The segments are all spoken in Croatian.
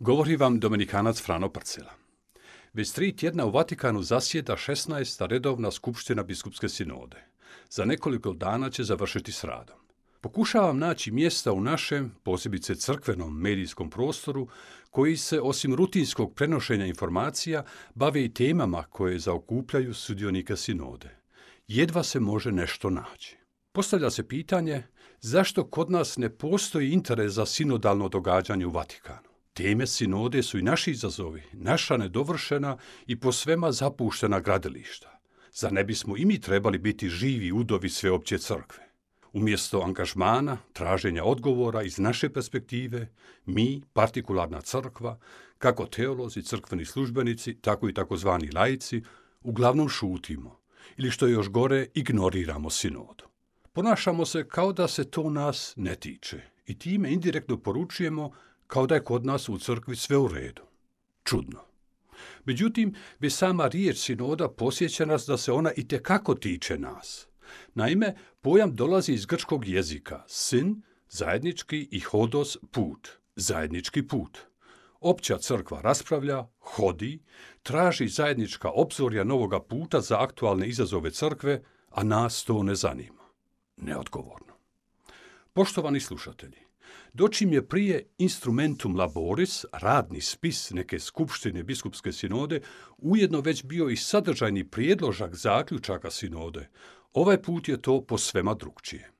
Govori vam Dominikanac Frano Parcela. Već tri tjedna u Vatikanu zasjeda 16. redovna skupština biskupske sinode. Za nekoliko dana će završiti s radom. Pokušavam naći mjesta u našem, posebice crkvenom medijskom prostoru, koji se, osim rutinskog prenošenja informacija, bave i temama koje zaokupljaju sudionike sinode. Jedva se može nešto naći. Postavlja se pitanje zašto kod nas ne postoji interes za sinodalno događanje u Vatikanu. Teme sinode su i naši izazovi, naša nedovršena i po svema zapuštena gradilišta. Za ne bismo i mi trebali biti živi udovi sveopće crkve? Umjesto angažmana, traženja odgovora iz naše perspektive, mi, partikularna crkva, kako teolozi, crkveni službenici, tako i takozvani laici, uglavnom šutimo ili što je još gore, ignoriramo sinodu. Ponašamo se kao da se to nas ne tiče i time indirektno poručujemo kao da je kod nas u crkvi sve u redu. Čudno. Međutim, bi sama riječ sinoda posjeća nas da se ona i tekako tiče nas. Naime, pojam dolazi iz grčkog jezika. Sin, zajednički i hodos, put. Zajednički put. Opća crkva raspravlja, hodi, traži zajednička obzorja novoga puta za aktualne izazove crkve, a nas to ne zanima. Neodgovorno. Poštovani slušatelji, dočim je prije instrumentum laboris, radni spis neke skupštine biskupske sinode, ujedno već bio i sadržajni prijedložak zaključaka sinode, ovaj put je to po svema drugčije.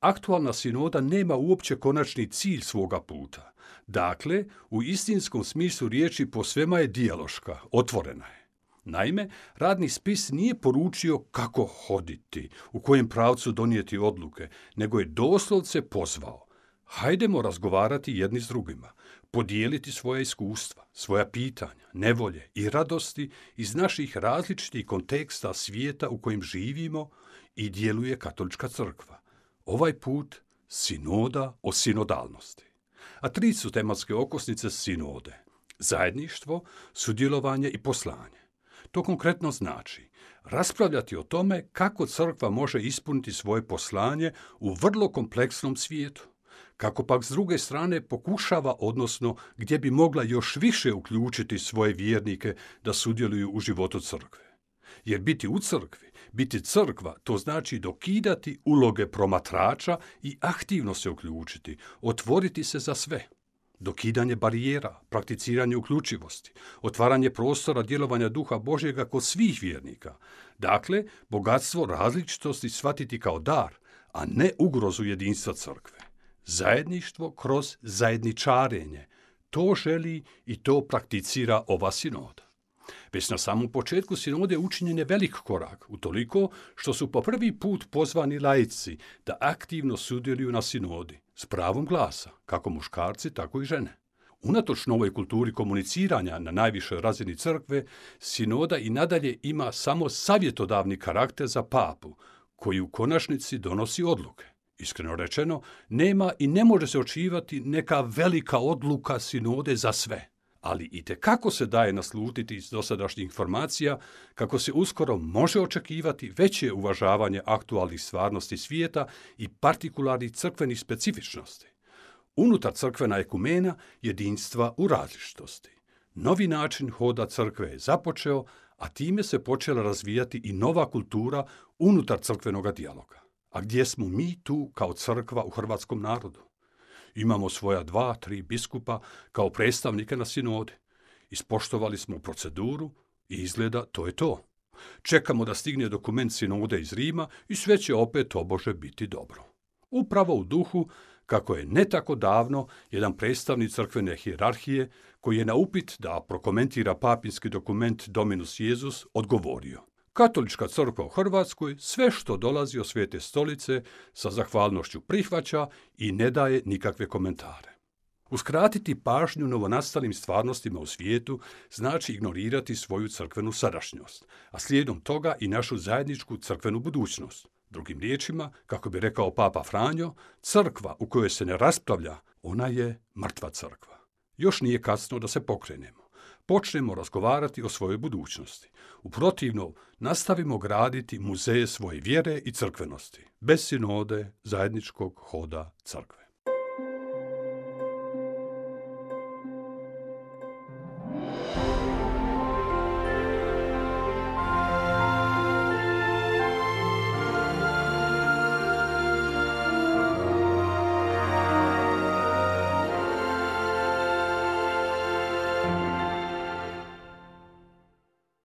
Aktualna sinoda nema uopće konačni cilj svoga puta. Dakle, u istinskom smislu riječi po svema je dijaloška, otvorena je. Naime, radni spis nije poručio kako hoditi, u kojem pravcu donijeti odluke, nego je doslovce pozvao Hajdemo razgovarati jedni s drugima, podijeliti svoja iskustva, svoja pitanja, nevolje i radosti iz naših različitih konteksta svijeta u kojem živimo i djeluje katolička crkva. Ovaj put sinoda o sinodalnosti. A tri su tematske okosnice sinode. Zajedništvo, sudjelovanje i poslanje. To konkretno znači raspravljati o tome kako crkva može ispuniti svoje poslanje u vrlo kompleksnom svijetu kako pak s druge strane pokušava, odnosno gdje bi mogla još više uključiti svoje vjernike da sudjeluju u životu crkve. Jer biti u crkvi, biti crkva, to znači dokidati uloge promatrača i aktivno se uključiti, otvoriti se za sve. Dokidanje barijera, prakticiranje uključivosti, otvaranje prostora djelovanja duha Božjega kod svih vjernika. Dakle, bogatstvo različitosti shvatiti kao dar, a ne ugrozu jedinstva crkve zajedništvo kroz zajedničarenje. To želi i to prakticira ova sinoda. Već na samom početku sinode učinjen je velik korak, utoliko što su po prvi put pozvani laici da aktivno sudjeluju na sinodi, s pravom glasa, kako muškarci, tako i žene. Unatoč novoj kulturi komuniciranja na najvišoj razini crkve, sinoda i nadalje ima samo savjetodavni karakter za papu, koji u konačnici donosi odluke. Iskreno rečeno, nema i ne može se očivati neka velika odluka sinode za sve. Ali i kako se daje naslutiti iz dosadašnjih informacija kako se uskoro može očekivati veće uvažavanje aktualnih stvarnosti svijeta i partikularnih crkvenih specifičnosti. Unutar crkvena ekumena jedinstva u različitosti. Novi način hoda crkve je započeo, a time se počela razvijati i nova kultura unutar crkvenog dijaloga. A gdje smo mi tu kao crkva u hrvatskom narodu? Imamo svoja dva, tri biskupa kao predstavnike na sinode. Ispoštovali smo proceduru i izgleda to je to. Čekamo da stigne dokument sinode iz Rima i sve će opet obože biti dobro. Upravo u duhu kako je ne tako davno jedan predstavnik crkvene hijerarhije koji je na upit da prokomentira papinski dokument Dominus Jezus odgovorio. Katolička crkva u Hrvatskoj sve što dolazi od svete stolice sa zahvalnošću prihvaća i ne daje nikakve komentare. Uskratiti pažnju novonastalim stvarnostima u svijetu znači ignorirati svoju crkvenu sadašnjost, a slijedom toga i našu zajedničku crkvenu budućnost. Drugim riječima, kako bi rekao Papa Franjo, crkva u kojoj se ne raspravlja, ona je mrtva crkva. Još nije kasno da se pokrenemo. Počnemo razgovarati o svojoj budućnosti. U protivno, nastavimo graditi muzeje svoje vjere i crkvenosti, bez sinode zajedničkog hoda crkve.